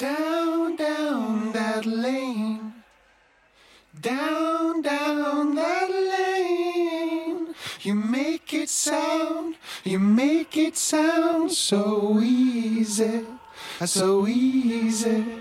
Down, down that lane. Down, down that lane. You make it sound, you make it sound so easy, so easy.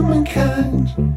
humankind.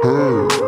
Hey.